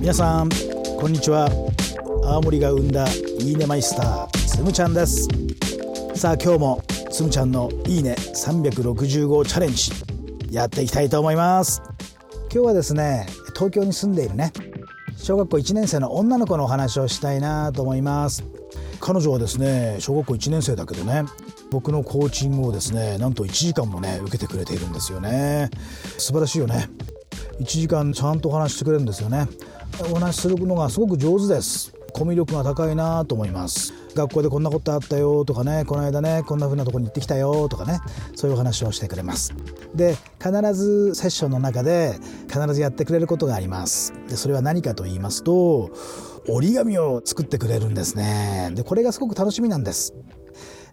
皆さんこんにちは。青森が生んだいいねマイスターつむちゃんです。さあ今日もつむちゃんのいいね365チャレンジやっていきたいと思います。今日はですね東京に住んでいるね小学校1年生の女の子のお話をしたいなと思います。彼女はですね小学校1年生だけどね僕のコーチングをですねなんと1時間もね受けてくれているんですよね。素晴らしいよね。1時間ちゃんと話してくれるんですよね。お話しするのがすごく上手です。コミュ力が高いなと思います。学校でこんなことあったよとかねこの間ねこんな風なとこに行ってきたよとかねそういうお話をしてくれます。で必ずセッションの中で必ずやってくれることがあります。でそれは何かと言いますと折り紙を作ってくれるんですね。でこれがすごく楽しみなんです。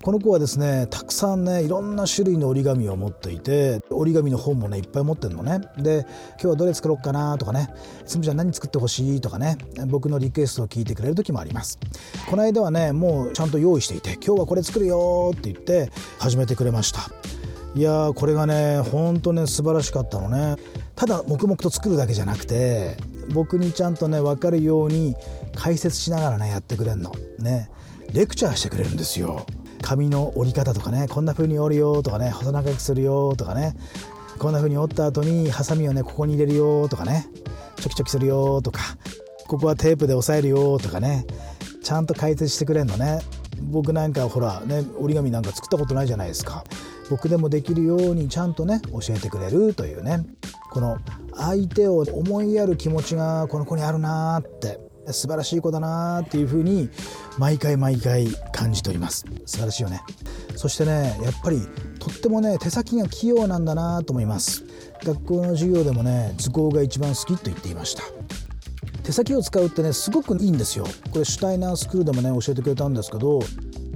この子はですねたくさんねいろんな種類の折り紙を持っていて折り紙の本もねいっぱい持ってるのね。で今日はどれ作ろうかなとかねつむちゃん何作ってほしいとかね僕のリクエストを聞いてくれる時もあります。この間はねもうちゃんと用意していて今日はこれ作るよって言って始めてくれました。いやーこれがねほんとね素晴らしかったのね。ただ黙々と作るだけじゃなくて僕にちゃんとね分かるように解説しながらねやってくれるの。ね。レクチャーしてくれるんですよ。紙の折り方とかねこんな風に折るよとかね細長くするよとかねこんな風に折った後にハサミをねここに入れるよとかねチョキチョキするよとかここはテープで押さえるよとかねちゃんと解説してくれるのね。僕なんかほらね折り紙なんか作ったことないじゃないですか。僕でもできるようにちゃんとね教えてくれるというねこの相手を思いやる気持ちがこの子にあるなって素晴らしい子だなっていうふうに毎回毎回感じております。素晴らしいよね。そしてねやっぱりとってもね手先が器用なんだなと思います。学校の授業でもね図工が一番好きと言っていました。手先を使うってねすごくいいんですよ。これシュタイナースクールでもね教えてくれたんですけど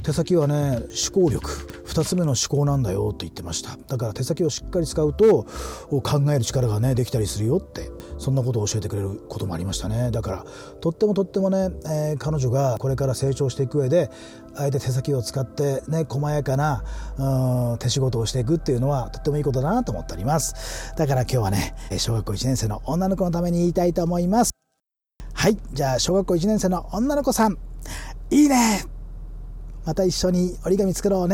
手先はね思考力。2つ目の思考なんだよって言ってました。だから手先をしっかり使うと考える力がねできたりするよってそんなことを教えてくれることもありましたね。だからとってもとってもね、えー、彼女がこれから成長していく上であえて手先を使ってね細やかなうん手仕事をしていくっていうのはとってもいいことだなと思っております。だから今日はね小学校1年生の女の子のために言いたいと思います。はいじゃあ小学校1年生の女の子さん。いいね。また一緒に折り紙作ろうね。